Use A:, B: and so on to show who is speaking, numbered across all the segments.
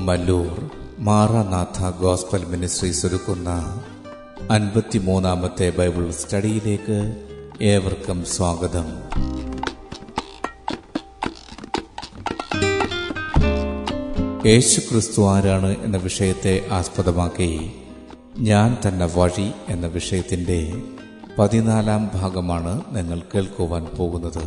A: Kummallur Maranatha gospel ministries ഒരുക്കുന്ന അൻപത്തിമൂന്നാമത്തെ Bible സ്റ്റഡിയിലേക്ക് ഏവർക്കും സ്വാഗതം. യേശു ക്രിസ്തു ആരാണ് എന്ന വിഷയത്തെ ആസ്പദമാക്കി ഞാൻ തന്നെ വഴി എന്ന വിഷയത്തിന്റെ പതിനാലാം ഭാഗമാണ് നിങ്ങൾ കേൾക്കുവാൻ പോകുന്നത്.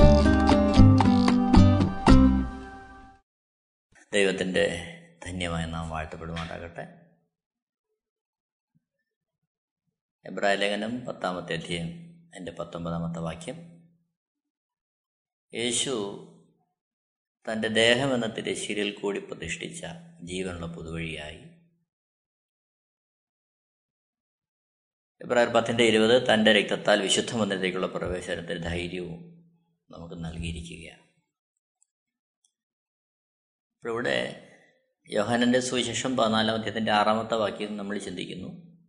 B: ദൈവത്തിന്റെ ധന്യമായി നാം വാഴ്ത്തപ്പെടുമാറാകട്ടെ. എബ്രായ ലേഖനം പത്താമത്തെ അധ്യയം എന്റെ പത്തൊമ്പതാമത്തെ വാക്യം. യേശു തന്റെ ദേഹം എന്ന തിരശ്ശീലിൽ കൂടി പ്രതിഷ്ഠിച്ച ജീവനുള്ള പുതുവഴിയായി. എബ്രായർ പത്തിന്റെ ഇരുപത് തന്റെ രക്തത്താൽ വിശുദ്ധ മന്ദിരത്തേക്കുള്ള പ്രവേശനത്തിന് ധൈര്യവും നമുക്ക് നൽകിയിരിക്കുകയാണ്. അപ്പോൾ ഇവിടെ യോഹനന്റെ സുവിശേഷം പതിനാലാം അധ്യായത്തിന്റെ ആറാമത്തെ വാക്യം നമ്മൾ ചിന്തിക്കുന്നു.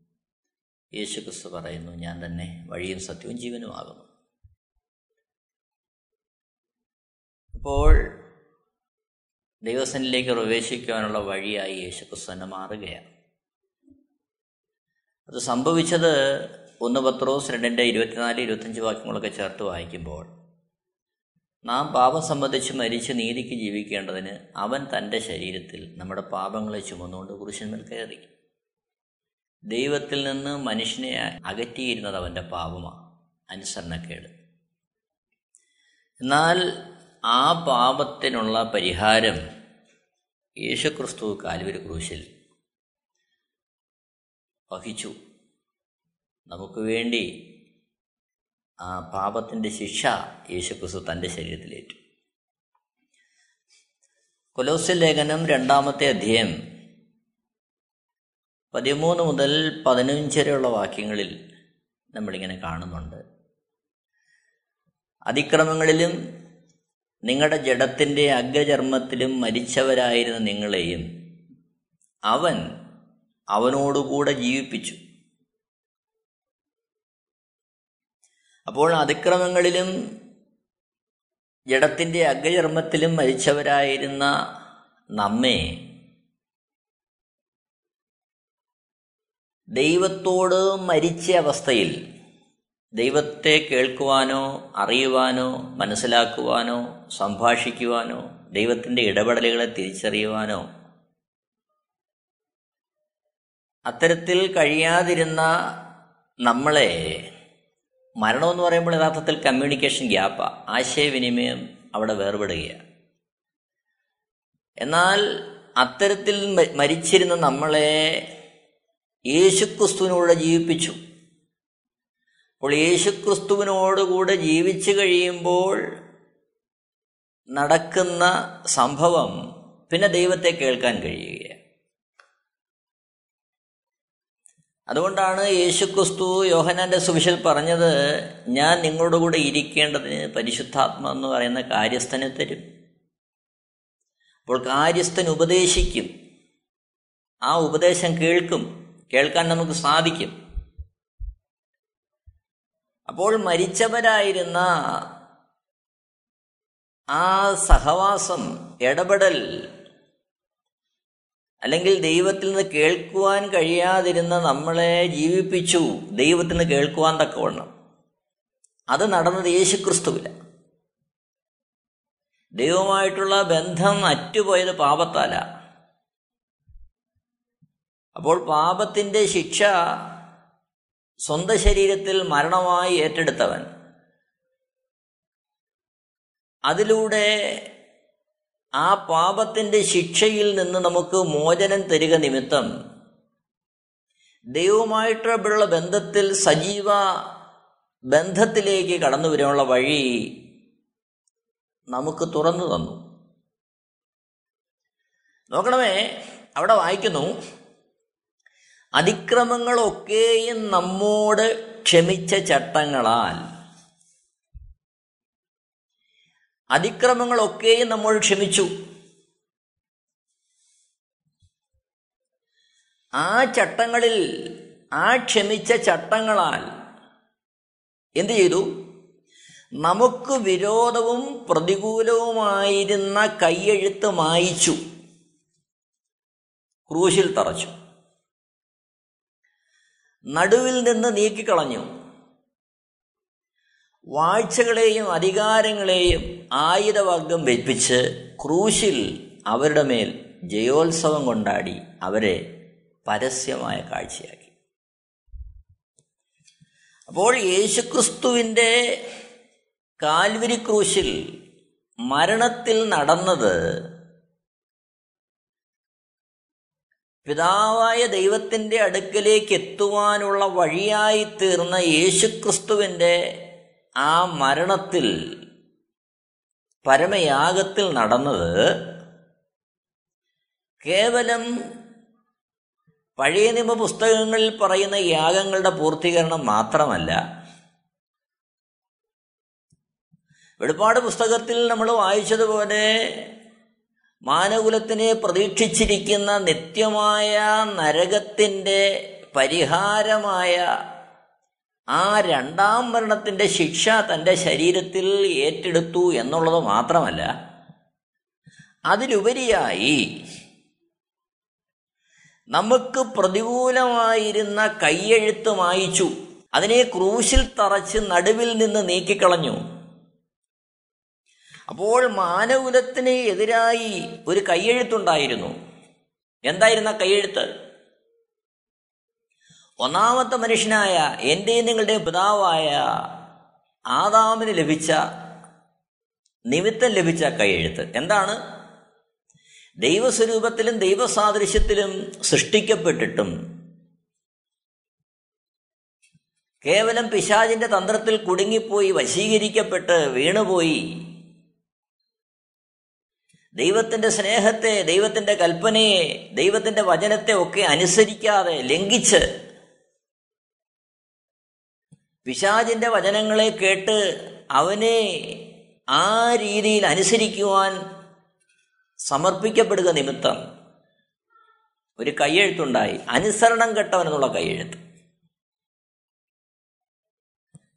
B: യേശു ക്രിസ്തു പറയുന്നു ഞാൻ തന്നെ വഴിയും സത്യവും ജീവനുമാകുന്നു അപ്പോൾ ദൈവസനിലേക്ക് പ്രവേശിക്കുവാനുള്ള വഴിയായി യേശു ക്രിസ്തു തന്നെ മാറുകയാണ്. അത് സംഭവിച്ചത് ഒന്ന് പത്രോസ് രണ്ടിന്റെ ഇരുപത്തിനാല് ഇരുപത്തഞ്ച് വാക്യങ്ങളൊക്കെ ചേർത്ത് വായിക്കുമ്പോൾ നാം പാപം സംബന്ധിച്ച് മരിച്ച് നീതിക്ക് ജീവിക്കേണ്ടതിന് അവൻ തന്റെ ശരീരത്തിൽ നമ്മുടെ പാപങ്ങളെ ചുമന്നുകൊണ്ട് കുരിശന്മേൽ കയറി. ദൈവത്തിൽ നിന്ന് മനുഷ്യനെ അകറ്റിയിരുന്നത് അവന്റെ പാപമാണ് അനുസരണക്കേട്. എന്നാൽ ആ പാപത്തിനുള്ള പരിഹാരം യേശുക്രിസ്തു കാൽവരി ക്രൂശിൽ വഹിച്ചു. നമുക്ക് വേണ്ടി ആ പാപത്തിന്റെ ശിക്ഷ യേശുക്രിസ്തു തന്റെ ശരീരത്തിലേറ്റു. കൊലോസ്യ ലേഖനം രണ്ടാമത്തെ അധ്യയം പതിമൂന്ന് മുതൽ പതിനഞ്ച് വരെയുള്ള വാക്യങ്ങളിൽ നമ്മളിങ്ങനെ കാണുന്നുണ്ട്. അതിക്രമങ്ങളിലും നിങ്ങളുടെ ജഡത്തിന്റെ അഗ്രചർമ്മത്തിലും മരിച്ചവരായിരുന്ന നിങ്ങളെയും അവൻ അവനോടുകൂടെ ജീവിപ്പിച്ചു. അപ്പോൾ അതിക്രമങ്ങളിലും ജഡത്തിന്റെ അഗ്രചർമ്മത്തിലും മരിച്ചവരായിരുന്ന നമ്മെ ദൈവത്തോട് മരിച്ച അവസ്ഥയിൽ ദൈവത്തെ കേൾക്കുവാനോ അറിയുവാനോ മനസ്സിലാക്കുവാനോ സംഭാഷിക്കുവാനോ ദൈവത്തിന്റെ ഇടപെടലുകളെ തിരിച്ചറിയുവാനോ അത്തരത്തിൽ കഴിയാതിരുന്ന നമ്മളെ മരണം എന്ന് പറയുമ്പോൾ യഥാർത്ഥത്തിൽ കമ്മ്യൂണിക്കേഷൻ ഗ്യാപ്പാണ് ആശയവിനിമയം അവിടെ വേർപെടുകയാണ്. എന്നാൽ അത്തരത്തിൽ മരിച്ചിരുന്ന നമ്മളെ യേശുക്രിസ്തുവിനോട് ജീവിപ്പിച്ചു. അപ്പോൾ യേശുക്രിസ്തുവിനോടുകൂടെ ജീവിച്ചു കഴിയുമ്പോൾ നടക്കുന്ന സംഭവം പിന്നെ ദൈവത്തെ കേൾക്കാൻ കഴിയുകയാണ്. അതുകൊണ്ടാണ് യേശുക്രിസ്തു യോഹനാന്റെ സുവിശൽ പറഞ്ഞത് ഞാൻ നിങ്ങളുടെ കൂടെ ഇരിക്കേണ്ടതിന് പരിശുദ്ധാത്മ എന്ന് പറയുന്ന കാര്യസ്ഥനെ തരും. അപ്പോൾ കാര്യസ്ഥൻ ഉപദേശിക്കും. ആ ഉപദേശം കേൾക്കും. കേൾക്കാൻ നമുക്ക് സാധിക്കും. അപ്പോൾ മരിച്ചവരായിരുന്ന ആ സഹവാസം ഇടപെടൽ അല്ലെങ്കിൽ ദൈവത്തിൽ നിന്ന് കേൾക്കുവാൻ കഴിയാതിരുന്ന നമ്മളെ ജീവിപ്പിച്ചു ദൈവത്തിൽ നിന്ന് കേൾക്കുവാൻ തക്കവണ്ണം. അത് നടന്നത് യേശുക്രിസ്തുവില്ല ദൈവമായിട്ടുള്ള ബന്ധം അറ്റുപോയത് പാപത്താല. അപ്പോൾ പാപത്തിന്റെ ശിക്ഷ സ്വന്തം ശരീരത്തിൽ മരണമായി ഏറ്റെടുത്തവൻ. അതിലൂടെ ആ പാപത്തിന്റെ ശിക്ഷയിൽ നിന്ന് നമുക്ക് മോചനം തരിക നിമിത്തം ദൈവമായിട്ടുള്ള ബന്ധത്തിൽ സജീവ ബന്ധത്തിലേക്ക് കടന്നു വരാനുള്ള വഴി നമുക്ക് തുറന്നു തന്നു. നോക്കണമേ അവിടെ വായിക്കുന്നു അതിക്രമങ്ങളൊക്കെയും നമ്മോട് ക്ഷമിച്ച ചട്ടങ്ങളാൽ അതിക്രമങ്ങളൊക്കെയും നമ്മൾ ക്ഷമിച്ചു. ആ ചട്ടങ്ങളിൽ ആ ക്ഷമിച്ച ചട്ടങ്ങളാൽ എന്തു ചെയ്തു? നമുക്ക് വിരോധവും പ്രതികൂലവുമായിരുന്ന കൈയെഴുത്ത് മായിച്ചു. ക്രൂശിൽ തറച്ചു. നടുവിൽ നിന്ന് നീക്കിക്കളഞ്ഞു. വാഴ്ചകളെയും അധികാരങ്ങളെയും ആയുധവർഗം വെപ്പിച്ച് ക്രൂശിൽ അവരുടെ മേൽ ജയോത്സവം കൊണ്ടാടി അവരെ പരസ്യമായ കാഴ്ചയാക്കി. അപ്പോൾ യേശുക്രിസ്തുവിന്റെ കാൽവരി ക്രൂശിൽ മരണത്തിൽ നടന്നത് പിതാവായ ദൈവത്തിന്റെ അടുക്കലേക്ക് എത്തുവാനുള്ള വഴിയായി തീർന്ന യേശുക്രിസ്തുവിന്റെ ആ മരണത്തിൽ പരമയാഗത്തിൽ നടന്നത് കേവലം പഴയ നിയമ പുസ്തകങ്ങളിൽ പറയുന്ന യാഗങ്ങളുടെ പൂർത്തീകരണം മാത്രമല്ല. വെളിപ്പാട് പുസ്തകത്തിൽ നമ്മൾ വായിച്ചതുപോലെ മാനകുലത്തിനെ പ്രതീക്ഷിച്ചിരിക്കുന്ന നിത്യമായ നരകത്തിന്റെ പരിഹാരമായ ആ രണ്ടാം മരണത്തിന്റെ ശിക്ഷ തന്റെ ശരീരത്തിൽ ഏറ്റെടുത്തു എന്നുള്ളത് മാത്രമല്ല അതിലുപരിയായി നമുക്ക് പ്രതികൂലമായിരുന്ന കയ്യെഴുത്ത് മായിച്ചു അതിനെ ക്രൂശിൽ തറച്ച് നടുവിൽ നിന്ന് നീക്കിക്കളഞ്ഞു. അപ്പോൾ മാനകുലത്തിന് എതിരായി ഒരു കയ്യെഴുത്തുണ്ടായിരുന്നു എന്തായിരുന്ന കയ്യെഴുത്ത് ഒന്നാമത്തെ മനുഷ്യനായ എന്റെയും നിങ്ങളുടെ പിതാവായ ആദാമിന് ലഭിച്ച നിമിത്തം ലഭിച്ച കൈയെഴുത്ത്. എന്താണ്? ദൈവസ്വരൂപത്തിലും ദൈവസാദൃശ്യത്തിലും സൃഷ്ടിക്കപ്പെട്ടിട്ടും കേവലം പിശാചിന്റെ തന്ത്രത്തിൽ കുടുങ്ങിപ്പോയി വശീകരിക്കപ്പെട്ട് വീണുപോയി ദൈവത്തിന്റെ സ്നേഹത്തെ ദൈവത്തിന്റെ കൽപ്പനയെ ദൈവത്തിന്റെ വചനത്തെ ഒക്കെ അനുസരിക്കാതെ ലംഘിച്ച് പിശാചിന്റെ വചനങ്ങളെ കേട്ട് അവനെ ആ രീതിയിൽ അനുസരിക്കുവാൻ സമർപ്പിക്കപ്പെടുക നിമിത്തം ഒരു കയ്യെഴുത്തുണ്ടായി അനുസരണം കെട്ടവനെന്നുള്ള കയ്യെഴുത്ത്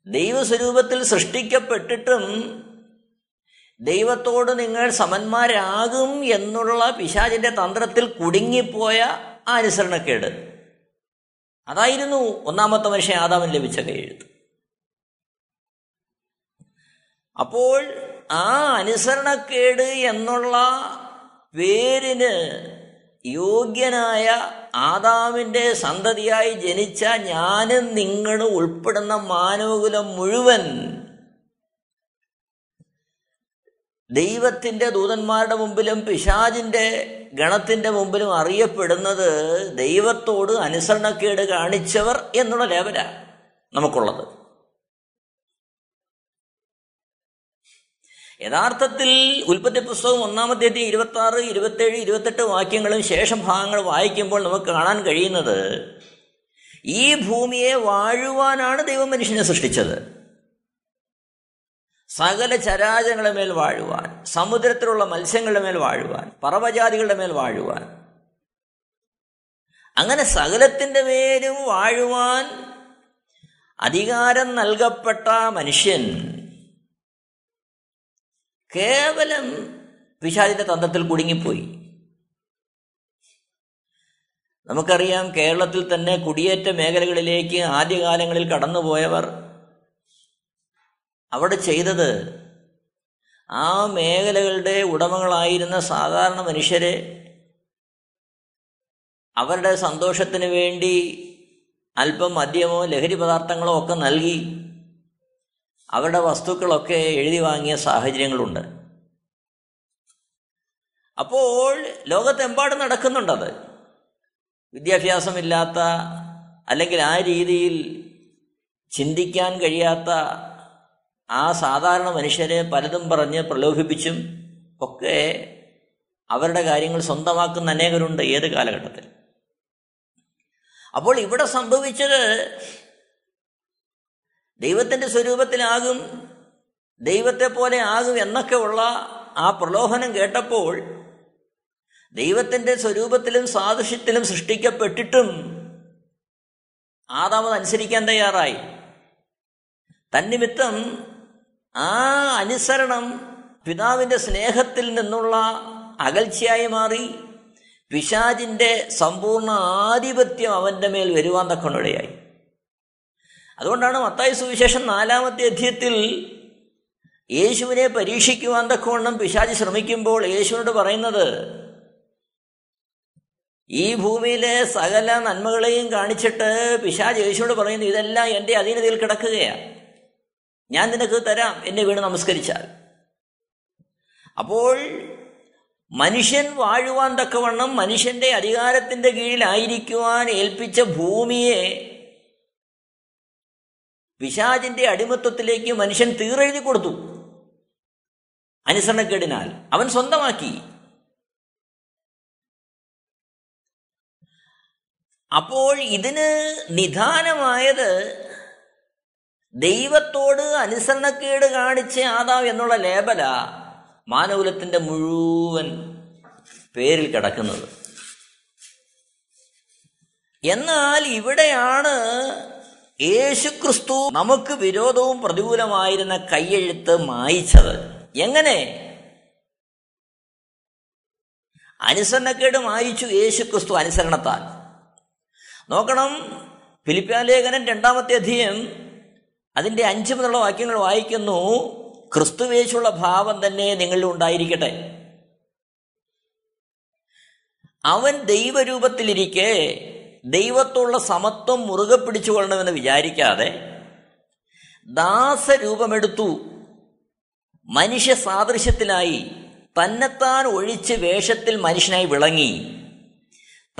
B: ദൈവസ്വരൂപത്തിൽ സൃഷ്ടിക്കപ്പെട്ടിട്ടും ദൈവത്തോട് നിങ്ങൾ സമന്മാരാകും എന്നുള്ള പിശാചിന്റെ തന്ത്രത്തിൽ കുടുങ്ങിപ്പോയ ആ അനുസരണക്കേട്. അതായിരുന്നു ഒന്നാമത്തെ മനുഷ്യൻ ആദാമൻ ലഭിച്ച കൈയെഴുത്ത്. അപ്പോൾ ആ അനുസരണക്കേട് എന്നുള്ള പേരിന് യോഗ്യനായ ആദാമിന്റെ സന്തതിയായി ജനിച്ച ഞാനും നിങ്ങളും ഉൾപ്പെടുന്ന മാനവകുലം മുഴുവൻ ദൈവത്തിന്റെ ദൂതന്മാരുടെ മുമ്പിലും പിശാജിന്റെ ഗണത്തിന്റെ മുമ്പിലും അറിയപ്പെടുന്നത് ദൈവത്തോട് അനുസരണക്കേട് കാണിച്ചവർ എന്നുള്ള ലേവല നമുക്കുള്ളത്. യഥാർത്ഥത്തിൽ ഉൽപ്പത്തി പുസ്തകം ഒന്നാമത്തെ തീയതി ഇരുപത്തി ആറ് ഇരുപത്തേഴ് ഇരുപത്തെട്ട് വാക്യങ്ങളും ശേഷം ഭാഗങ്ങൾ വായിക്കുമ്പോൾ നമുക്ക് കാണാൻ കഴിയുന്നത് ഈ ഭൂമിയെ വാഴുവാനാണ് ദൈവം മനുഷ്യനെ സൃഷ്ടിച്ചത്. സകല ചരാചങ്ങളുടെ മേൽ വാഴുവാൻ സമുദ്രത്തിലുള്ള മത്സ്യങ്ങളുടെ മേൽ വാഴുവാൻ പറവജാതികളുടെ മേൽ വാഴുവാൻ. അങ്ങനെ സകലത്തിന്റെ മേലും വാഴുവാൻ അധികാരം നൽകപ്പെട്ട മനുഷ്യൻ കേവലം പിശാചിന്റെ തന്ത്രത്തിൽ കുടുങ്ങിപ്പോയി. നമുക്കറിയാം കേരളത്തിൽ തന്നെ കുടിയേറ്റ മേഖലകളിലേക്ക് ആദ്യകാലങ്ങളിൽ കടന്നുപോയവർ അവിടെ ചെയ്തത് ആ മേഖലകളുടെ ഉടമകളായിരുന്ന സാധാരണ മനുഷ്യരെ അവരുടെ സന്തോഷത്തിന് വേണ്ടി അല്പം മദ്യമോ ലഹരി പദാർത്ഥങ്ങളോ ഒക്കെ നൽകി അവരുടെ വസ്തുക്കളൊക്കെ എഴുതി വാങ്ങിയ സാഹചര്യങ്ങളുണ്ട്. അപ്പോൾ ലോകത്തെമ്പാടും നടക്കുന്നുണ്ടത്. വിദ്യാഭ്യാസമില്ലാത്ത അല്ലെങ്കിൽ ആ രീതിയിൽ ചിന്തിക്കാൻ കഴിയാത്ത ആ സാധാരണ മനുഷ്യരെ പലതും പറഞ്ഞ് പ്രലോഭിപ്പിച്ചും ഒക്കെ അവരുടെ കാര്യങ്ങൾ സ്വന്തമാക്കുന്ന അനേകരുണ്ട് ഏത് കാലഘട്ടത്തിൽ. അപ്പോൾ ഇവിടെ സംഭവിച്ചത് ദൈവത്തിന്റെ സ്വരൂപത്തിലാകും ദൈവത്തെ പോലെ ആകും എന്നൊക്കെ ഉള്ള ആ പ്രലോഭനം കേട്ടപ്പോൾ ദൈവത്തിന്റെ സ്വരൂപത്തിലും സാദൃശ്യത്തിലും സൃഷ്ടിക്കപ്പെട്ടിട്ടും ആദാമത് അനുസരിക്കാൻ തയ്യാറായി. തന്നിമിത്തം ആ അനുസരണം പിതാവിന്റെ സ്നേഹത്തിൽ നിന്നുള്ള അകൽച്ചയായി മാറി പിശാജിന്റെ സമ്പൂർണ ആധിപത്യം അവന്റെ മേൽ വരുവാൻ തക്കൊണ്ടിടയായി അതുകൊണ്ടാണ് മത്തായ സുവിശേഷം നാലാമത്തെ അധ്യയത്തിൽ യേശുവിനെ പരീക്ഷിക്കുവാൻ തക്കവണ്ണം പിശാജ് ശ്രമിക്കുമ്പോൾ യേശുവിനോട് പറയുന്നത് ഈ ഭൂമിയിലെ സകല നന്മകളെയും കാണിച്ചിട്ട് പിശാജ് യേശുവിനോട് പറയുന്നു ഇതെല്ലാം എന്റെ അധീനതയിൽ കിടക്കുകയാണ്. ഞാൻ നിനക്ക് തരാം എന്നെ വീണ് നമസ്കരിച്ചാൽ. അപ്പോൾ മനുഷ്യൻ വാഴുവാൻ തക്കവണ്ണം മനുഷ്യന്റെ അധികാരത്തിന്റെ കീഴിലായിരിക്കുവാൻ ഏൽപ്പിച്ച ഭൂമിയെ പിശാജിന്റെ അടിമത്വത്തിലേക്ക് മനുഷ്യൻ തീറെഴുതി കൊടുത്തു. അനുസരണക്കേടിനാൽ അവൻ സ്വന്തമാക്കി. അപ്പോൾ ഇതിന് നിധാനമായത് ദൈവത്തോട് അനുസരണക്കേട് കാണിച്ച ആദാവ് എന്നുള്ള ലേബല മാനകുലത്തിന്റെ മുഴുവൻ പേരിൽ കിടക്കുന്നത്. എന്നാൽ ഇവിടെയാണ് യേശുക്രിസ്തു നമുക്ക് വിരോധവും പ്രതികൂലമായിരുന്ന കയ്യെഴുത്ത് മായിച്ചത്. എങ്ങനെ? അനുസരണക്കേട് മായിച്ചു യേശുക്രിസ്തു അനുസരണത്താൽ. നോക്കണം ഫിലിപ്പ്യാലേഖനൻ രണ്ടാമത്തെ അധ്യയം അതിന്റെ അഞ്ച് മുതലുള്ള വാക്യങ്ങൾ വായിക്കുന്നു ക്രിസ്തുവേശുള്ള ഭാവം തന്നെ നിങ്ങളിൽ ഉണ്ടായിരിക്കട്ടെ. അവൻ ദൈവരൂപത്തിലിരിക്കെ ദൈവത്തുള്ള സമത്വം മുറുകെ പിടിച്ചുകൊള്ളണമെന്ന് വിചാരിക്കാതെ ദാസരൂപമെടുത്തു മനുഷ്യ സാദൃശ്യത്തിലായി തന്നെത്താൻ ഒഴിച്ച് വേഷത്തിൽ മനുഷ്യനായി വിളങ്ങി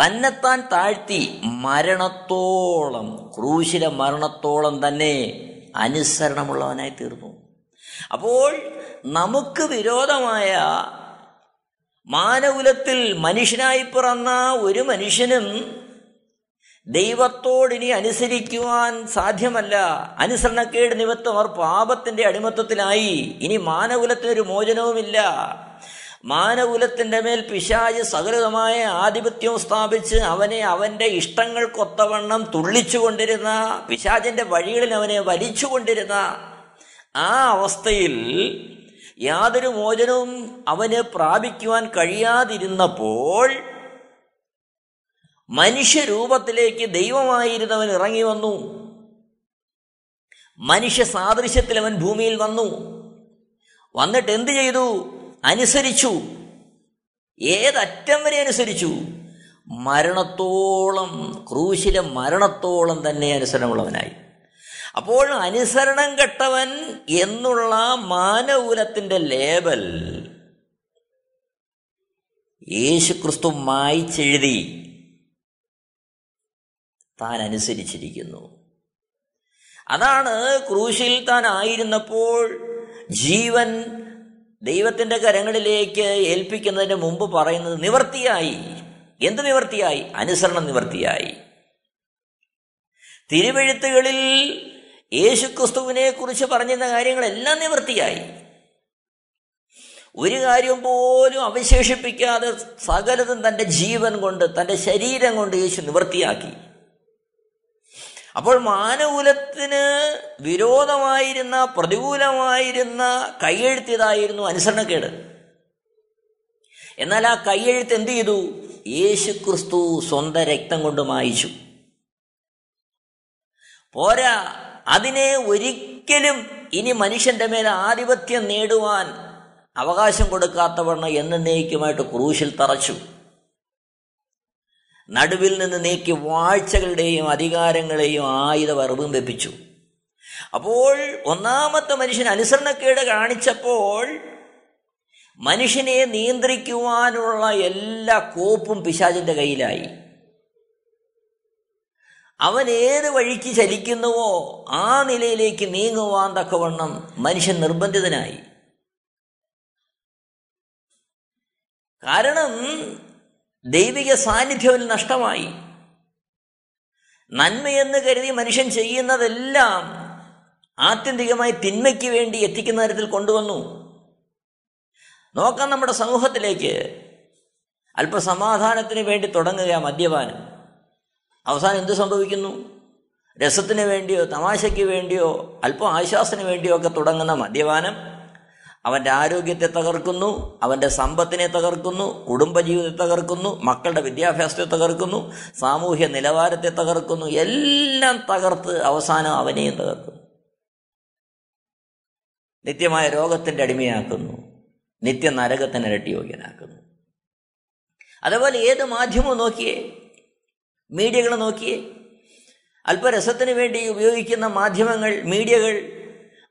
B: തന്നെത്താൻ താഴ്ത്തി മരണത്തോളം ക്രൂശിലെ മരണത്തോളം തന്നെ അനുസരണമുള്ളവനായി തീർന്നു. അപ്പോൾ നമുക്ക് വിരോധമായ മാനകുലത്തിൽ മനുഷ്യനായി പിറന്ന ഒരു മനുഷ്യനും ദൈവത്തോടിനി അനുസരിക്കുവാൻ സാധ്യമല്ല. അനുസരണക്കേട് നിമിത്തം അവർ പാപത്തിന്റെ അടിമത്വത്തിലായി ഇനി മാനകുലത്തിനൊരു മോചനവുമില്ല. മാനകുലത്തിന്റെ മേൽ പിശാജ് സകലതമായ ആധിപത്യവും സ്ഥാപിച്ച് അവനെ അവന്റെ ഇഷ്ടങ്ങൾക്കൊത്തവണ്ണം തുള്ളിച്ചുകൊണ്ടിരുന്ന പിശാജിന്റെ വഴികളിൽ അവനെ വലിച്ചുകൊണ്ടിരുന്ന ആ അവസ്ഥയിൽ യാതൊരു മോചനവും അവന് പ്രാപിക്കുവാൻ കഴിയാതിരുന്നപ്പോൾ മനുഷ്യരൂപത്തിലേക്ക് ദൈവമായിരുന്നവൻ ഇറങ്ങി വന്നു. മനുഷ്യ സാദൃശ്യത്തിൽ അവൻ ഭൂമിയിൽ വന്നു. വന്നിട്ട് എന്ത് ചെയ്തു? അനുസരിച്ചു. ഏതറ്റം വരെ അനുസരിച്ചു. മരണത്തോളം ക്രൂശിലെ മരണത്തോളം തന്നെ അനുസരണമുള്ളവനായി. അപ്പോൾ അനുസരണം കെട്ടവൻ എന്നുള്ള മാനകുലത്തിന്റെ ലേബൽ യേശുക്രിസ്തു മായിച്ചെഴുതി. താൻ അനുസരിച്ചിരിക്കുന്നു അതാണ് ക്രൂശിൽ താൻ ആയിരുന്നപ്പോൾ ജീവൻ ദൈവത്തിന്റെ കരങ്ങളിലേക്ക് ഏൽപ്പിക്കുന്നതിന് മുമ്പ് പറയുന്നത് നിവർത്തിയായി. എന്ത് നിവർത്തിയായി? അനുസരണം നിവർത്തിയായി. തിരുവെഴുത്തുകളിൽ യേശുക്രിസ്തുവിനെ കുറിച്ച് പറഞ്ഞിരുന്ന കാര്യങ്ങളെല്ലാം നിവർത്തിയായി. ഒരു കാര്യം പോലും അവശേഷിപ്പിക്കാതെ സകലതും തന്റെ ജീവൻ കൊണ്ട് തന്റെ ശരീരം കൊണ്ട് യേശു നിവർത്തിയാക്കി. അപ്പോൾ മാനകുലത്തിന് വിരോധമായിരുന്ന പ്രതികൂലമായിരുന്ന കൈയെഴുത്തിയതായിരുന്നു അനുസരണക്കേട്. എന്നാൽ ആ കൈയെഴുത്ത് എന്ത് ചെയ്തു? യേശു ക്രിസ്തു സ്വന്തം രക്തം കൊണ്ട് മായിച്ചു. പോരാ അതിനെ ഒരിക്കലും ഇനി മനുഷ്യന്റെ മേൽ ആധിപത്യം നേടുവാൻ അവകാശം കൊടുക്കാത്തവണ്ണം എന്നേക്കുമായിട്ട് ക്രൂശിൽ തറച്ചു. നടുവിൽ നിന്ന് നീക്കി വാഴ്ചകളുടെയും അധികാരങ്ങളെയും ആയുധ വറവും വെപ്പിച്ചു. അപ്പോൾ ഒന്നാമത്തെ മനുഷ്യൻ അനുസരണക്കേട് കാണിച്ചപ്പോൾ മനുഷ്യനെ നിയന്ത്രിക്കുവാനുള്ള എല്ലാ കോപ്പും പിശാചിന്റെ കയ്യിലായി. അവൻ ഏത് വഴിക്ക് ചലിക്കുന്നുവോ ആ നിലയിലേക്ക് നീങ്ങുവാൻ തക്കവണ്ണം മനുഷ്യൻ നിർബന്ധിതനായി. കാരണം ദൈവിക സാന്നിധ്യം നഷ്ടമായി. നന്മയെന്ന് കരുതി മനുഷ്യൻ ചെയ്യുന്നതെല്ലാം ആത്യന്തികമായി തിന്മയ്ക്ക് വേണ്ടി എത്തിക്കുന്ന തരത്തിൽ കൊണ്ടുവന്നു. നോക്കാം നമ്മുടെ സമൂഹത്തിലേക്ക്. അല്പസമാധാനത്തിന് വേണ്ടി തുടങ്ങുക മദ്യപാനം. അവസാനം എന്ത് സംഭവിക്കുന്നു? രസത്തിന് വേണ്ടിയോ തമാശയ്ക്ക് വേണ്ടിയോ അല്പം ആശ്വാസത്തിന് വേണ്ടിയോ ഒക്കെ തുടങ്ങുന്ന മദ്യപാനം അവന്റെ ആരോഗ്യത്തെ തകർക്കുന്നു അവന്റെ സമ്പത്തിനെ തകർക്കുന്നു കുടുംബജീവിതത്തെ തകർക്കുന്നു മക്കളുടെ വിദ്യാഭ്യാസത്തെ തകർക്കുന്നു സാമൂഹ്യ നിലവാരത്തെ തകർക്കുന്നു എല്ലാം തകർത്ത് അവസാനം അവനെയും തകർക്കുന്നു. നിത്യമായ രോഗത്തിന്റെ അടിമയാക്കുന്നു നിത്യ നരകത്തിന് ഇരട്ടി യോഗ്യനാക്കുന്നു അതേപോലെ ഏത് മാധ്യമവും നോക്കിയേ മീഡിയകൾ നോക്കിയേ അല്പരസത്തിന് വേണ്ടി ഉപയോഗിക്കുന്ന മാധ്യമങ്ങൾ മീഡിയകൾ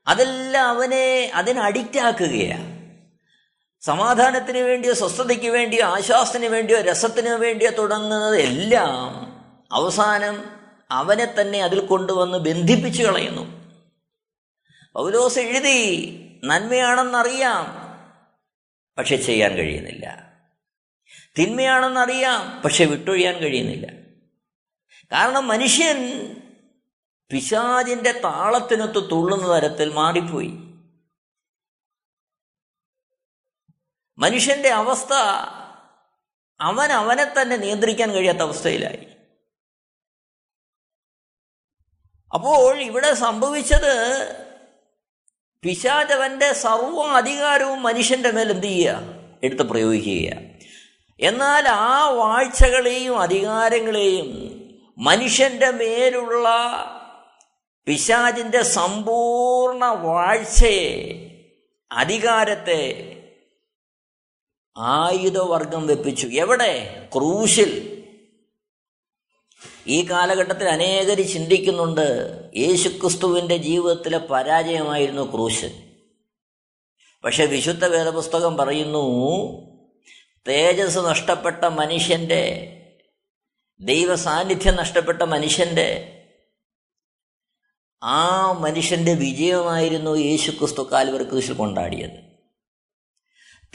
B: അതെല്ലാം അവനെ അതിന് അഡിക്റ്റ് ആക്കുകയാണ് സമാധാനത്തിന് വേണ്ടിയോ സ്വസ്ഥതയ്ക്ക് വേണ്ടിയോ ആശ്വാസത്തിന് വേണ്ടിയോ രസത്തിന് വേണ്ടിയോ തുടങ്ങുന്നത് എല്ലാം അവസാനം അവനെ തന്നെ അതിൽ കൊണ്ടുവന്ന് ബന്ധിപ്പിച്ചു കളയുന്നു. പൗലോസ് എഴുതി നന്മയാണെന്നറിയാം പക്ഷെ ചെയ്യാൻ കഴിയുന്നില്ല. തിന്മയാണെന്നറിയാം പക്ഷെ വിട്ടൊഴിയാൻ കഴിയുന്നില്ല. കാരണം മനുഷ്യൻ പിശാജിന്റെ താളത്തിനൊത്ത് തുള്ളുന്ന തരത്തിൽ മാറിപ്പോയി. മനുഷ്യന്റെ അവസ്ഥ അവൻ അവനെ തന്നെ നിയന്ത്രിക്കാൻ കഴിയാത്ത അവസ്ഥയിലായി. അപ്പോൾ ഇവിടെ സംഭവിച്ചത് പിശാചവന്റെ സർവ അധികാരവും മനുഷ്യന്റെ മേൽ എന്ത് ചെയ്യുക? എടുത്ത് പ്രയോഗിക്കുക. എന്നാൽ ആ വാഴ്ചകളെയും അധികാരങ്ങളെയും മനുഷ്യന്റെ മേലുള്ള പിശാചിന്റെ സമ്പൂർണ വാഴ്ചയെ അധികാരത്തെ ആയുധവർഗം വെപ്പിച്ചു. എവിടെ? ക്രൂശിൽ. ഈ കാലഘട്ടത്തിൽ അനേകർ ചിന്തിക്കുന്നുണ്ട് യേശുക്രിസ്തുവിന്റെ ജീവിതത്തിലെ പരാജയമായിരുന്നു ക്രൂശ്. പക്ഷെ വിശുദ്ധ വേദപുസ്തകം പറയുന്നു തേജസ് നഷ്ടപ്പെട്ട മനുഷ്യന്റെ ദൈവ സാന്നിധ്യം നഷ്ടപ്പെട്ട മനുഷ്യന്റെ ആ മനുഷ്യന്റെ വിജയമായിരുന്നു യേശു ക്രിസ്തു കാൽവറി ക്രൂശിൽ കൊണ്ടാടിയത്.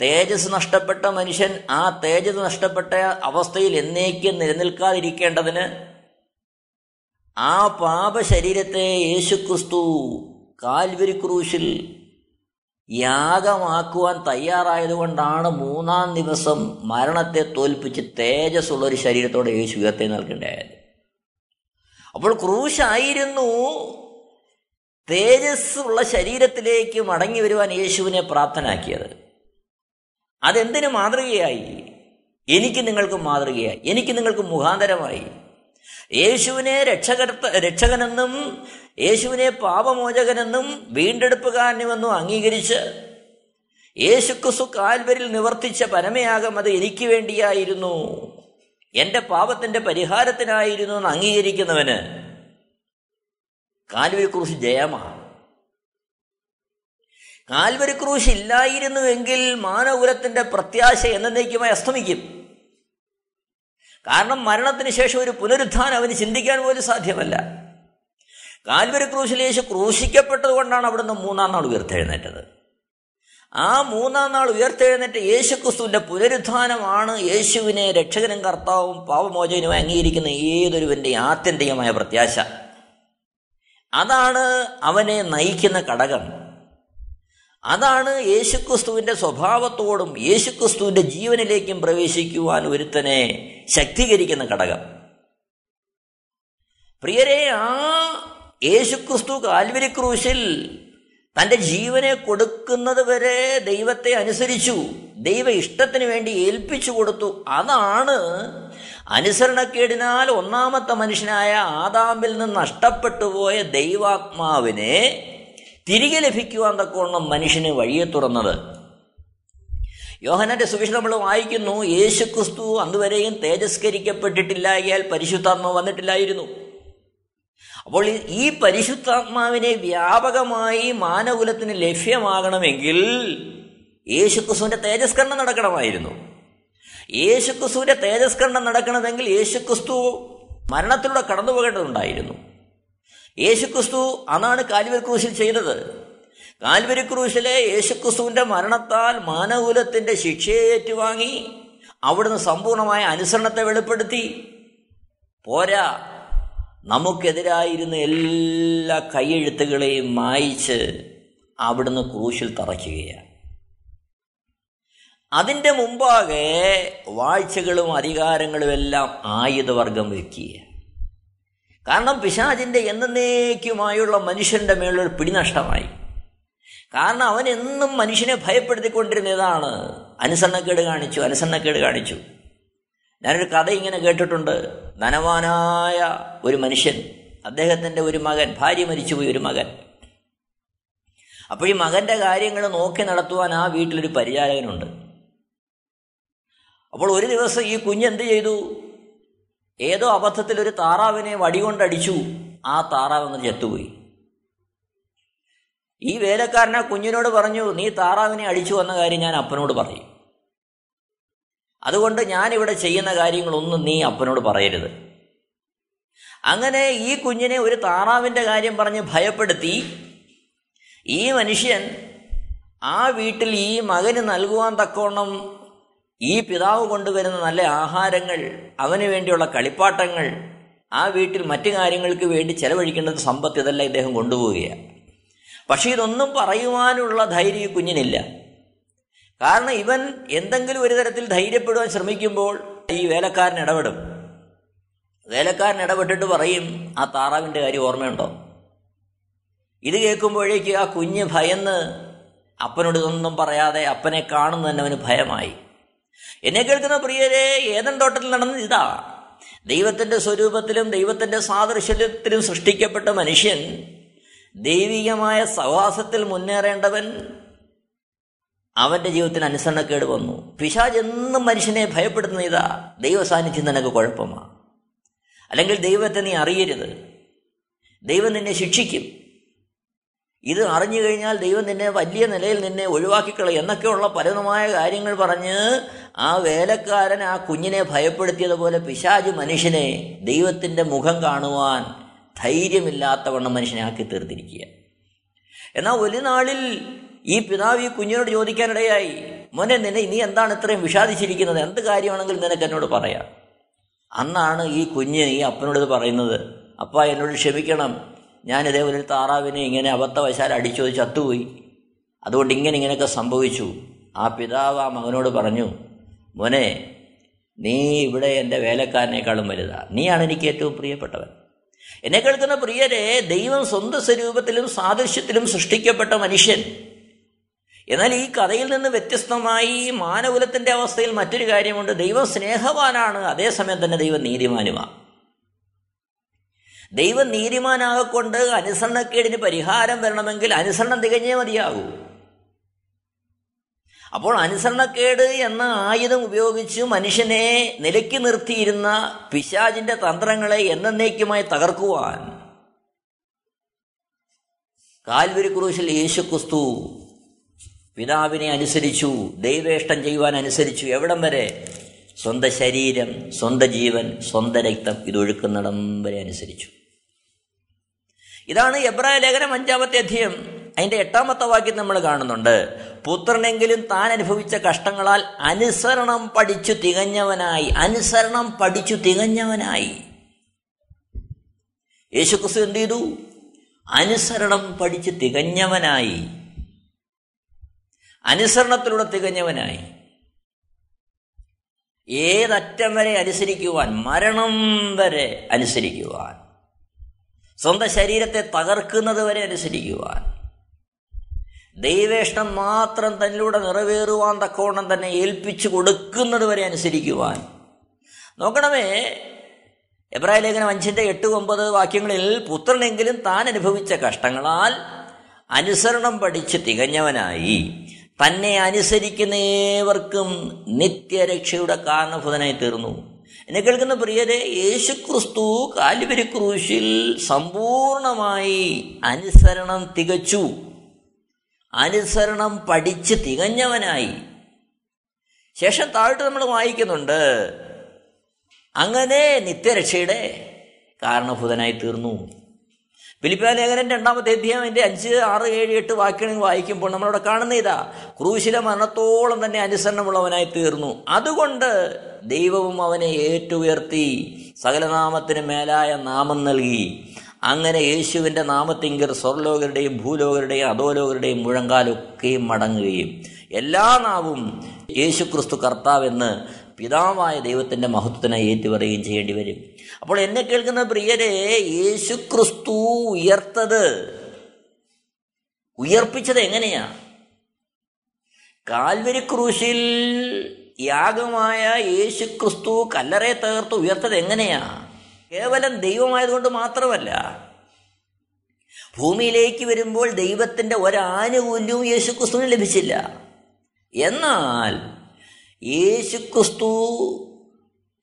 B: തേജസ് നഷ്ടപ്പെട്ട മനുഷ്യൻ ആ തേജസ് നഷ്ടപ്പെട്ട അവസ്ഥയിൽ എന്നേക്കും നിലനിൽക്കാതിരിക്കേണ്ടതിന് ആ പാപ ശരീരത്തെ യേശുക്രിസ്തു കാൽവരി ക്രൂശിൽ യാഗമാക്കുവാൻ തയ്യാറായതുകൊണ്ടാണ് മൂന്നാം ദിവസം മരണത്തെ തോൽപ്പിച്ച് തേജസ്സുള്ള ഒരു ശരീരത്തോടെ യേശു ഉയർത്തെ നൽകേണ്ടത് അപ്പോൾ ക്രൂശായിരുന്നു തേജസ് ഉള്ള ശരീരത്തിലേക്ക് മടങ്ങി വരുവാൻ യേശുവിനെ പ്രാപ്തനാക്കിയത്. അതെന്തിനു മാതൃകയായി? എനിക്ക് നിങ്ങൾക്ക് മാതൃകയായി. എനിക്ക് നിങ്ങൾക്ക് മുഖാന്തരമായി. യേശുവിനെ രക്ഷകർത്ത രക്ഷകനെന്നും യേശുവിനെ പാപമോചകനെന്നും വീണ്ടെടുപ്പുകാരനുമെന്നും അംഗീകരിച്ച് യേശുക്രിസ്തു കാൽവരിൽ നിവർത്തിച്ച പരമയാഗം അത് എനിക്ക് വേണ്ടിയായിരുന്നു. എന്റെ പാപത്തിന്റെ പരിഹാരത്തിനായിരുന്നു എന്ന് അംഗീകരിക്കുന്നവന് കാൽവരി ക്രൂശ് ജയമാണ്. കാൽവരി ക്രൂശ് ഇല്ലായിരുന്നുവെങ്കിൽ മാനകുലത്തിന്റെ പ്രത്യാശ എന്നേക്കുമായി അസ്തമിക്കും. കാരണം മരണത്തിന് ശേഷം ഒരു പുനരുത്ഥാനം അവന് ചിന്തിക്കാൻ പോലും സാധ്യമല്ല. കാൽവരി ക്രൂശിൽ യേശു ക്രൂശിക്കപ്പെട്ടത് കൊണ്ടാണ് അവിടുന്ന് മൂന്നാം നാൾ ഉയർത്തെഴുന്നേറ്റത്. ആ മൂന്നാം നാൾ ഉയർത്തെഴുന്നേറ്റ യേശു പുനരുത്ഥാനമാണ് യേശുവിനെ രക്ഷകനും കർത്താവും പാപമോചകനുമായി അംഗീകരിക്കുന്ന ഏതൊരുവന്റെ ആത്യന്തികമായ പ്രത്യാശ. അതാണ് അവനെ നയിക്കുന്ന ഘടകം. അതാണ് യേശുക്രിസ്തുവിന്റെ സ്വഭാവത്തോടും യേശുക്രിസ്തുവിന്റെ ജീവനിലേക്കും പ്രവേശിക്കുവാൻ ഒരുത്തനെ ശക്തീകരിക്കുന്ന ഘടകം. പ്രിയരെ ആ യേശുക്രിസ്തു കാൽവരി ക്രൂശിൽ തന്റെ ജീവനെ കൊടുക്കുന്നത് വരെ ദൈവത്തെ അനുസരിച്ചു ദൈവ ഇഷ്ടത്തിന് വേണ്ടി ഏൽപ്പിച്ചു കൊടുത്തു. അതാണ് അനുസരണക്കേടിനാൽ ഒന്നാമത്തെ മനുഷ്യനായ ആദാമിൽ നിന്ന് നഷ്ടപ്പെട്ടു പോയ ദൈവാത്മാവിനെ തിരികെ ലഭിക്കുവാൻ തക്കോണം മനുഷ്യന് വഴിയെ തുറന്നത്. യോഹനന്റെ സുവിശേഷം നമ്മൾ വായിക്കുന്നു യേശുക്രിസ്തു അന്നുവരെയും തേജസ്കരിക്കപ്പെട്ടിട്ടില്ലായാൽ പരിശുദ്ധാത്മ വന്നിട്ടില്ലായിരുന്നു. അപ്പോൾ ഈ പരിശുദ്ധാത്മാവിനെ വ്യാപകമായി മാനകുലത്തിന് ലഭ്യമാകണമെങ്കിൽ യേശുക്രിസ്തുവിന്റെ തേജസ്കരണം നടക്കണമായിരുന്നു. യേശുക്രിസ്തുവിന്റെ തേജസ്കരണം നടക്കണമെങ്കിൽ യേശുക്രിസ്തു മരണത്തിലൂടെ കടന്നു പോകേണ്ടതുണ്ടായിരുന്നു യേശുക്രിസ്തു അതാണ് കാൽവരി ക്രൂശിൽ ചെയ്തത്. കാൽവരി ക്രൂശിലെ മരണത്താൽ മാനകുലത്തിന്റെ ശിക്ഷയെ ഏറ്റുവാങ്ങി അവിടുന്ന് സമ്പൂർണമായ അനുസരണത്തെ വെളിപ്പെടുത്തി. പോരാ നമുക്കെതിരായിരുന്ന എല്ലാ കൈയെഴുത്തുകളെയും മായിച്ച് അവിടുന്ന് ക്രൂശിൽ തറയ്ക്കുകയാണ്. അതിന്റെ മുമ്പാകെ വാഴ്ചകളും അധികാരങ്ങളും എല്ലാം ആയുധവർഗം വയ്ക്കുക കാരണം പിശാചിന്റെ എന്നേക്കുമായുള്ള മനുഷ്യന്റെ മേളിൽ പിടിനഷ്ടമായി. കാരണം അവൻ എന്നും മനുഷ്യനെ ഭയപ്പെടുത്തിക്കൊണ്ടിരുന്നതാണ്. അനുസരണക്കേട് കാണിച്ചു അനുസരണക്കേട് കാണിച്ചു. ഞാനൊരു കഥ ഇങ്ങനെ കേട്ടിട്ടുണ്ട്. ധനവാനായ ഒരു മനുഷ്യൻ അദ്ദേഹത്തിന്റെ ഒരു മകൻ ഭാര്യ മരിച്ചുപോയി ഒരു മകൻ. അപ്പോൾ ഈ മകന്റെ കാര്യങ്ങൾ നോക്കി നടത്തുവാൻ ആ വീട്ടിലൊരു പരിചാരകനുണ്ട് അപ്പോൾ ഒരു ദിവസം ഈ കുഞ്ഞ് എന്ത് ചെയ്തു? ഏതോ അബദ്ധത്തിൽ ഒരു താറാവിനെ വടികൊണ്ടടിച്ചു. ആ താറാവ് അങ്ങ് ചത്തുപോയി. ഈ വേലക്കാരൻ ആ കുഞ്ഞിനോട് പറഞ്ഞു നീ താറാവിനെ അടിച്ചു വന്ന കാര്യം ഞാൻ അപ്പനോട് പറയും. അതുകൊണ്ട് ഞാനിവിടെ ചെയ്യുന്ന കാര്യങ്ങളൊന്നും നീ അപ്പനോട് പറയരുത്. അങ്ങനെ ഈ കുഞ്ഞിനെ ഒരു താറാവിന്റെ കാര്യം പറഞ്ഞ് ഭയപ്പെടുത്തി ഈ മനുഷ്യൻ ആ വീട്ടിൽ ഈ മകന് നൽകുവാൻ തക്കവണ്ണം ഈ പിതാവ് കൊണ്ടുവരുന്ന നല്ല ആഹാരങ്ങൾ അവന് വേണ്ടിയുള്ള കളിപ്പാട്ടങ്ങൾ ആ വീട്ടിൽ മറ്റു കാര്യങ്ങൾക്ക് വേണ്ടി ചെലവഴിക്കേണ്ടത് സമ്പത്ത് ഇതെല്ലാം ഇദ്ദേഹം കൊണ്ടുപോവുകയാണ്. പക്ഷേ ഇതൊന്നും പറയുവാനുള്ള ധൈര്യം ഈ കുഞ്ഞിനില്ല. കാരണം ഇവൻ എന്തെങ്കിലും ഒരു തരത്തിൽ ധൈര്യപ്പെടുവാൻ ശ്രമിക്കുമ്പോൾ ഈ വേലക്കാരൻ ഇടപെടും. വേലക്കാരൻ ഇടപെട്ടിട്ട് പറയും ആ താറാവിന്റെ കാര്യം ഓർമ്മയുണ്ടോ? ഇത് കേൾക്കുമ്പോഴേക്ക് ആ കുഞ്ഞ് ഭയന്ന് അപ്പനോട് ഇതൊന്നും പറയാതെ അപ്പനെ കാണുന്നു തന്നെ അവന് ഭയമായി. എന്നെ കേൾക്കുന്ന പ്രിയരെ ഏതൻ തോട്ടത്തിൽ നടന്നത് ഇതാ. ദൈവത്തിന്റെ സ്വരൂപത്തിലും ദൈവത്തിന്റെ സാദൃശ്യത്തിലും സൃഷ്ടിക്കപ്പെട്ട മനുഷ്യൻ ദൈവികമായ സഹവാസത്തിൽ മുന്നേറേണ്ടവൻ അവന്റെ ജീവിതത്തിന് അനുസരണക്കേട് വന്നു. പിശാജ് എന്നും മനുഷ്യനെ ഭയപ്പെടുന്ന ഇതാ. ദൈവ സാന്നിധ്യം നിനക്ക് കുഴപ്പമാണ് അല്ലെങ്കിൽ ദൈവത്തെ നീ അറിയരുത്. ദൈവം നിന്നെ ശിക്ഷിക്കും. ഇത് അറിഞ്ഞു കഴിഞ്ഞാൽ ദൈവം നിന്നെ വലിയ നിലയിൽ നിന്നെ ഒഴിവാക്കിക്കളയും എന്നൊക്കെയുള്ള പരമമായ കാര്യങ്ങൾ പറഞ്ഞ് ആ വേലക്കാരൻ ആ കുഞ്ഞിനെ ഭയപ്പെടുത്തിയതുപോലെ പിശാജ് മനുഷ്യനെ ദൈവത്തിന്റെ മുഖം കാണുവാൻ ധൈര്യമില്ലാത്തവണ്ണം മനുഷ്യനെ ആക്കി തീർത്തിരിക്കുക എന്നാൽ ഒരു നാളിൽ ഈ പിതാവ് ഈ കുഞ്ഞിനോട് ചോദിക്കാനിടയായി മോനെ നിന്നെ നീ എന്താണ് ഇത്രയും വിഷാദിച്ചിരിക്കുന്നത്? എന്ത് കാര്യമാണെങ്കിൽ നിനക്ക് എന്നോട് പറയാം. അന്നാണ് ഈ കുഞ്ഞ് ഈ അപ്പനോട് ഇത് പറയുന്നത്. അപ്പ എന്നോട് ക്ഷമിക്കണം. ഞാൻ ഇതേപോലെ താറാവിനെ ഇങ്ങനെ അബദ്ധവശാൽ അടിച്ചു ചത്തുപോയി. അതുകൊണ്ട് ഇങ്ങനെ ഇങ്ങനെയൊക്കെ സംഭവിച്ചു. ആ പിതാവ് ആ മകനോട് പറഞ്ഞു മോനെ നീ ഇവിടെ എന്റെ വേലക്കാരനേക്കാളും വലുതാ. നീയാണ് എനിക്ക് ഏറ്റവും പ്രിയപ്പെട്ടവൻ. എന്നെ കേൾക്കുന്ന പ്രിയരെ ദൈവം സ്വന്തം സ്വരൂപത്തിലും സാദൃശ്യത്തിലും സൃഷ്ടിക്കപ്പെട്ട മനുഷ്യൻ. എന്നാൽ ഈ കഥയിൽ നിന്ന് വ്യത്യസ്തമായി മാനകുലത്തിന്റെ അവസ്ഥയിൽ മറ്റൊരു കാര്യമുണ്ട്. ദൈവം സ്നേഹവാനാണ്. അതേസമയം തന്നെ ദൈവം നീതിമാനുമാണ്. ദൈവം നീതിമാനാകൊണ്ട് അനുസരണക്കേടിന് പരിഹാരം വരണമെങ്കിൽ അനുസരണം തികഞ്ഞേ മതിയാകൂ. അപ്പോൾ അനുസരണക്കേട് എന്ന ആയുധം ഉപയോഗിച്ച് മനുഷ്യനെ നിലയ്ക്ക് നിർത്തിയിരുന്ന പിശാജിന്റെ തന്ത്രങ്ങളെ എന്നേക്കുമായി തകർക്കുവാൻ കാൽവരി ക്രൂശിൽ യേശു ക്രിസ്തു പിതാവിനെ അനുസരിച്ചു ദൈവേഷ്ടം ചെയ്യുവാൻ അനുസരിച്ചു എവിടം വരെ? സ്വന്തം ശരീരം സ്വന്തം ജീവൻ സ്വന്തം രക്തം ഇതൊഴുക്കുന്നിടം വരെ അനുസരിച്ചു. ഇതാണ് എബ്രായ ലേഖനം അഞ്ചാമത്തെ അധ്യയം. അതിന്റെ എട്ടാമത്തെ വാക്യം നമ്മൾ കാണുന്നുണ്ട്. പുത്രനെങ്കിലും താൻ അനുഭവിച്ച കഷ്ടങ്ങളാൽ അനുസരണം പഠിച്ചു തികഞ്ഞവനായി അനുസരണം പഠിച്ചു തികഞ്ഞവനായി. യേശുക്രിസ്തു എന്ത് ചെയ്തു? അനുസരണം പഠിച്ച് തികഞ്ഞവനായി. അനുസരണത്തിലൂടെ തികഞ്ഞവനായി. ഏതറ്റം വരെ അനുസരിക്കുവാൻ മരണം വരെ അനുസരിക്കുവാൻ സ്വന്തം ശരീരത്തെ തകർക്കുന്നത് വരെ അനുസരിക്കുവാൻ ദൈവേഷ്ടം മാത്രം തന്നിലൂടെ നിറവേറുവാൻ തക്കവണ്ണം തന്നെ ഏൽപ്പിച്ചു കൊടുക്കുന്നത് വരെ അനുസരിക്കുവാൻ. നോക്കണമേ എബ്രായ ലേഖനം അഞ്ചിന്റെ എട്ട് ഒമ്പത് വാക്യങ്ങളിൽ പുത്രനെങ്കിലും താൻ അനുഭവിച്ച കഷ്ടങ്ങളാൽ അനുസരണം പഠിച്ച് തികഞ്ഞവനായി. തന്നെ അനുസരിക്കുന്ന ഏവർക്കും നിത്യരക്ഷയുടെ കാരണഭൂതനായി തീർന്നു. എന്നെ കേൾക്കുന്ന പ്രിയരെ യേശുക്രിസ്തു കാലുപരി ക്രൂശിൽ സമ്പൂർണമായി അനുസരണം തികച്ചു. അനുസരണം പഠിച്ച് തികഞ്ഞവനായി. ശേഷം താഴോട്ട് നമ്മൾ വായിക്കുന്നുണ്ട് അങ്ങനെ നിത്യരക്ഷയുടെ കാരണഭൂതനായി തീർന്നു. ഫിലിപ്പിയ ലേഖനം രണ്ടാമത്തെ അധ്യായം എന്റെ അഞ്ച് ആറ് ഏഴ് എട്ട് വാക്യങ്ങൾ വായിക്കുമ്പോൾ നമ്മളവിടെ കാണുന്ന ഇതാ ക്രൂശിലെ മരണത്തോളം തന്നെ അനുസരണമുള്ളവനായി തീർന്നു. അതുകൊണ്ട് ദൈവവും അവനെ ഏറ്റുയർത്തി സകലനാമത്തിന് മേലായ നാമം നൽകി. അങ്ങനെ യേശുവിന്റെ നാമത്തിങ്കർ സ്വർലോകരുടെയും ഭൂലോകരുടെയും അധോലോകരുടെയും മുഴങ്കാലൊക്കെയും മടങ്ങുകയും എല്ലാ നാവും യേശു ക്രിസ്തു കർത്താവെന്ന് പിതാവായ ദൈവത്തിന്റെ മഹത്വത്തിനായി ഏറ്റുപറയുകയും ചെയ്യേണ്ടി വരും. അപ്പോൾ എന്നെ കേൾക്കുന്ന പ്രിയരെ യേശു ക്രിസ്തു ഉയർത്തത്. ഉയർപ്പിച്ചത് എങ്ങനെയാ? കാൽവരി ക്രൂശിൽ യാഗമായ യേശു ക്രിസ്തു കല്ലറെ തകർത്ത് ഉയർത്തത് എങ്ങനെയാ? കേവലം ദൈവമായതുകൊണ്ട് മാത്രമല്ല ഭൂമിയിലേക്ക് വരുമ്പോൾ ദൈവത്തിന്റെ ഒരാനുകൂല്യവും യേശു ക്രിസ്തുവിന് ലഭിച്ചില്ല. എന്നാൽ യേശു ക്രിസ്തു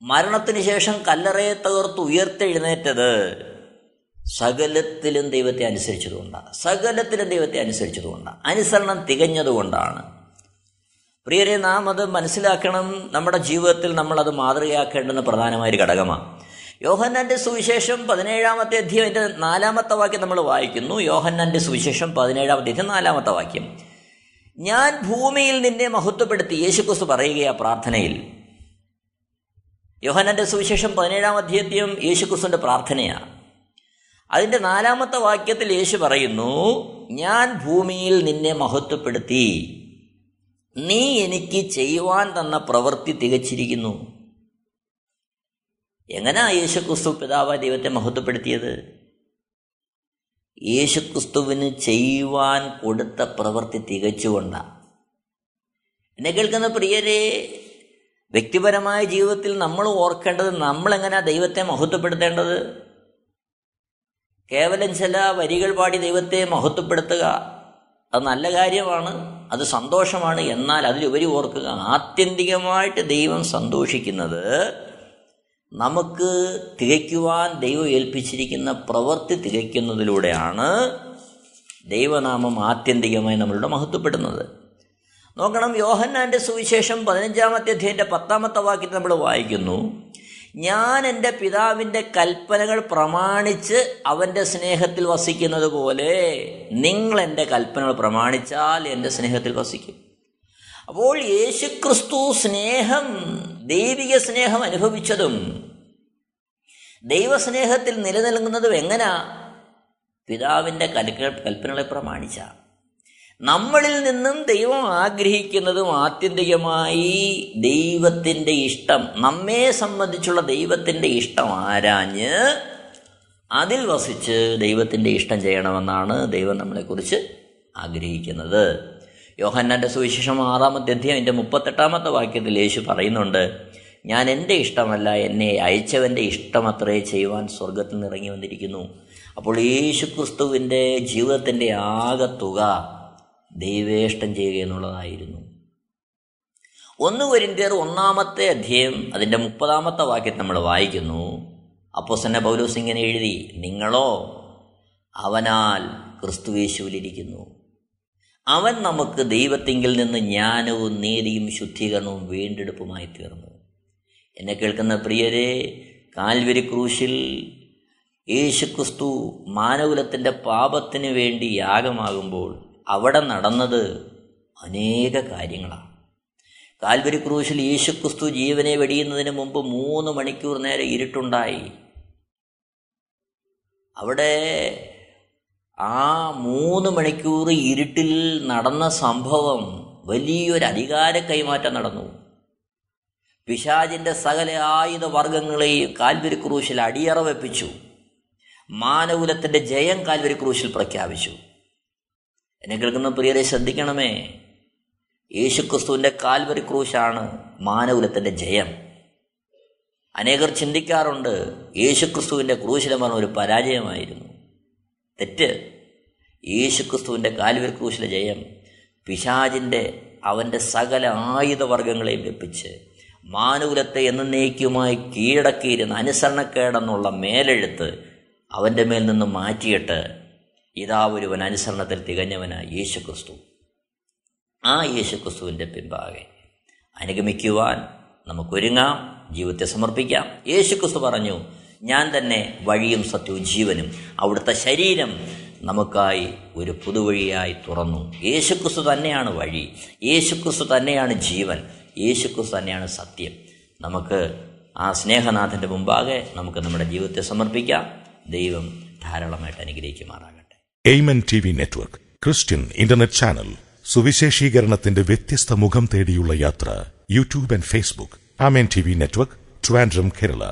B: മരണത്തിന് ശേഷം കല്ലറയെ തകർത്ത് ഉയർത്തെഴുന്നേറ്റത് സകലത്തിലും ദൈവത്തെ അനുസരിച്ചതുകൊണ്ടാണ്. സകലത്തിലും ദൈവത്തെ അനുസരിച്ചതുകൊണ്ടാണ്. അനുസരണം തികഞ്ഞതുകൊണ്ടാണ്. പ്രിയരെ നാം അത് മനസ്സിലാക്കണം. നമ്മുടെ ജീവിതത്തിൽ നമ്മൾ നമ്മളത് മാതൃകയാക്കേണ്ടുന്ന പ്രധാനമായൊരു ഘടകമാണ്. യോഹന്നാന്റെ സുവിശേഷം പതിനേഴാമത്തെ അധ്യായത്തിന്റെ നാലാമത്തെ വാക്യം നമ്മൾ വായിക്കുന്നു. യോഹന്നാന്റെ സുവിശേഷം പതിനേഴാമത്തെ അധ്യായം നാലാമത്തെ വാക്യം. ഞാൻ ഭൂമിയിൽ നിന്നെ മഹത്വപ്പെടുത്തി യേശുക്രിസ്തു പറയുകയാ പ്രാർത്ഥനയിൽ. യോഹനന്റെ സുവിശേഷം പതിനേഴാം അധ്യായം യേശുക്രിസ്തുവിന്റെ പ്രാർത്ഥനയാണ് അതിന്റെ നാലാമത്തെ വാക്യത്തിൽ യേശു പറയുന്നു ഞാൻ ഭൂമിയിൽ നിന്നെ മഹത്വപ്പെടുത്തി. നീ എനിക്ക് ചെയ്യുവാൻ തന്ന പ്രവൃത്തി തികച്ചിരിക്കുന്നു. എങ്ങനാ യേശുക്രിസ്തു പിതാവ് ദൈവത്തെ മഹത്വപ്പെടുത്തിയത്? യേശുക്രിസ്തുവിന് ചെയ്യുവാൻ കൊടുത്ത പ്രവൃത്തി തികച്ചുകൊണ്ടാണ് എന്നെ കേൾക്കുന്ന പ്രിയരെ വ്യക്തിപരമായ ജീവിതത്തിൽ നമ്മൾ ഓർക്കേണ്ടത് നമ്മളെങ്ങനെയാ ദൈവത്തെ മഹത്വപ്പെടുത്തേണ്ടത്? കേവലം ചില വരികൾ പാടി ദൈവത്തെ മഹത്വപ്പെടുത്തുക അത് നല്ല കാര്യമാണ് അത് സന്തോഷമാണ് എന്നാൽ അതിലുപരി ഓർക്കുക ആത്യന്തികമായിട്ട് ദൈവം സന്തോഷിക്കുന്നത് നമുക്ക് തികയ്ക്കുവാൻ ദൈവം ഏൽപ്പിച്ചിരിക്കുന്ന പ്രവൃത്തി തികയ്ക്കുന്നതിലൂടെയാണ് ദൈവനാമം ആത്യന്തികമായി നമ്മളുടെ മഹത്വപ്പെടുന്നത്. നോക്കണം യോഹന്നാന്റെ സുവിശേഷം പതിനഞ്ചാമത്തെ അധ്യയന്റെ പത്താമത്തെ വാക്യത്തിൽ നമ്മൾ വായിക്കുന്നു ഞാൻ എന്റെ പിതാവിന്റെ കൽപ്പനകൾ പ്രമാണിച്ച് അവന്റെ സ്നേഹത്തിൽ വസിക്കുന്നത് പോലെ നിങ്ങൾ എന്റെ കൽപ്പനകൾ പ്രമാണിച്ചാൽ എന്റെ സ്നേഹത്തിൽ വസിക്കും. അപ്പോൾ യേശുക്രിസ്തു സ്നേഹം ദൈവിക സ്നേഹം അനുഭവിച്ചതും ദൈവസ്നേഹത്തിൽ നിലനിൽക്കുന്നതും എങ്ങനാ? പിതാവിന്റെ കൽപ്പനകളെ പ്രമാണിച്ച. നമ്മളിൽ നിന്നും ദൈവം ആഗ്രഹിക്കുന്നതും ആത്യന്തികമായി ദൈവത്തിന്റെ ഇഷ്ടം നമ്മെ സംബന്ധിച്ചുള്ള ദൈവത്തിന്റെ ഇഷ്ടം ആരാഞ്ഞ് അതിൽ വസിച്ച് ദൈവത്തിന്റെ ഇഷ്ടം ചെയ്യണമെന്നാണ് ദൈവം നമ്മളെക്കുറിച്ച് ആഗ്രഹിക്കുന്നത്. യോഹന്നാന്റെ സുവിശേഷം ആറാമത്തെ അധ്യായം എന്റെ മുപ്പത്തെട്ടാമത്തെ വാക്യത്തിൽ യേശു പറയുന്നുണ്ട് ഞാൻ എന്റെ ഇഷ്ടമല്ല എന്നെ അയച്ചവന്റെ ഇഷ്ടമത്രേ ചെയ്യുവാൻ സ്വർഗത്തിൽ നിന്ന് ഇറങ്ങി വന്നിരിക്കുന്നു. അപ്പോൾ യേശു ക്രിസ്തുവിന്റെ ജീവിതത്തിന്റെ ആകത്തുക ദൈവേഷ്ടം ചെയ്യുക എന്നുള്ളതായിരുന്നു. ഒന്ന് കൊരിന്തിയർ ഒന്നാമത്തെ അധ്യയം അതിന്റെ മുപ്പതാമത്തെ വാക്യം നമ്മൾ വായിക്കുന്നു. അപ്പോസന്നെ പൗലോസ് ഇങ്ങനെ എഴുതി നിങ്ങളോ അവനാൽ ക്രിസ്തുവേശുവിലിരിക്കുന്നു അവൻ നമുക്ക് ദൈവത്തിങ്കിൽ നിന്ന് ജ്ഞാനവും നീതിയും ശുദ്ധീകരണവും വീണ്ടെടുപ്പുമായി തീർന്നു. എന്നെ കേൾക്കുന്ന പ്രിയരെ കാൽവരി ക്രൂശിൽ യേശുക്രിസ്തു മാനകുലത്തിന്റെ പാപത്തിന് വേണ്ടി യാഗമാകുമ്പോൾ അവിടെ നടന്നത് അനേക കാര്യങ്ങളാണ്. കാൽവരി ക്രൂശിൽ യേശുക്രിസ്തു ജീവനെ വെടിയുന്നതിന് മുമ്പ് മൂന്ന് മണിക്കൂർ നേരെ ഇരുട്ടുണ്ടായി. അവിടെ ആ മൂന്ന് മണിക്കൂർ ഇരുട്ടിൽ നടന്ന സംഭവം വലിയൊരു അധികാര കൈമാറ്റം നടന്നു. പിശാജിന്റെ സകല ആയുധ വർഗങ്ങളെയും കാൽവരി ക്രൂശിൽ അടിയറ വെപ്പിച്ചു. മാനകുലത്തിന്റെ ജയം കാൽവരി ക്രൂശിൽ പ്രഖ്യാപിച്ചു. എന്നെ കേൾക്കുന്ന പ്രിയരെ ശ്രദ്ധിക്കണമേ യേശുക്രിസ്തുവിന്റെ കാൽവരി ക്രൂശാണ് മാനകുലത്തിന്റെ ജയം. അനേകർ ചിന്തിക്കാറുണ്ട് യേശുക്രിസ്തുവിന്റെ ക്രൂശിലെ മരണം ഒരു പരാജയമായിരുന്നു. തെറ്റ്. യേശുക്രിസ്തുവിന്റെ ക്രൂശിലെ ജയം പിശാജിന്റെ അവന്റെ സകല ആയുധവർഗങ്ങളെയും വെപ്പിച്ച് മാനുകുലത്തെ എന്നേക്കുമായി കീഴടക്കിയിരുന്ന അനുസരണക്കേടെന്നുള്ള മേലെഴുത്ത് അവന്റെ മേൽ നിന്ന് മാറ്റിയിട്ട് ഇതാ ഒരുവൻ അനുസരണത്തിൽ തികഞ്ഞവനായ യേശുക്രിസ്തു. ആ യേശുക്രിസ്തുവിന്റെ പിൻപാകെ അനുഗമിക്കുവാൻ നമുക്കൊരുങ്ങാം ജീവിതത്തെ സമർപ്പിക്കാം. യേശുക്രിസ്തു പറഞ്ഞു ഞാൻ തന്നെ വഴിയും സത്യവും ജീവനും. അവിടുത്തെ ശരീരം നമുക്കായി ഒരു പുതുവഴിയായി തുറന്നു. യേശുക്രിസ്തു തന്നെയാണ് വഴി. യേശുക്രിസ്തു തന്നെയാണ് ജീവൻ. യേശുക്രിസ്തു തന്നെയാണ് സത്യം. നമുക്ക് ആ സ്നേഹനാഥന്റെ മുമ്പാകെ നമുക്ക് നമ്മുടെ ജീവിതത്തെ സമർപ്പിക്കാം. ദൈവം ധാരാളമായിട്ട് അനുഗ്രഹിക്കുമാറാകട്ടെ.
C: Amen T V network Christian internet channel സുവിശേഷീകരണത്തിന്റെ വ്യത്യസ്ത മുഖം തേടിയുള്ള യാത്ര YouTube and Facebook Amen T V network Trivandrum Kerala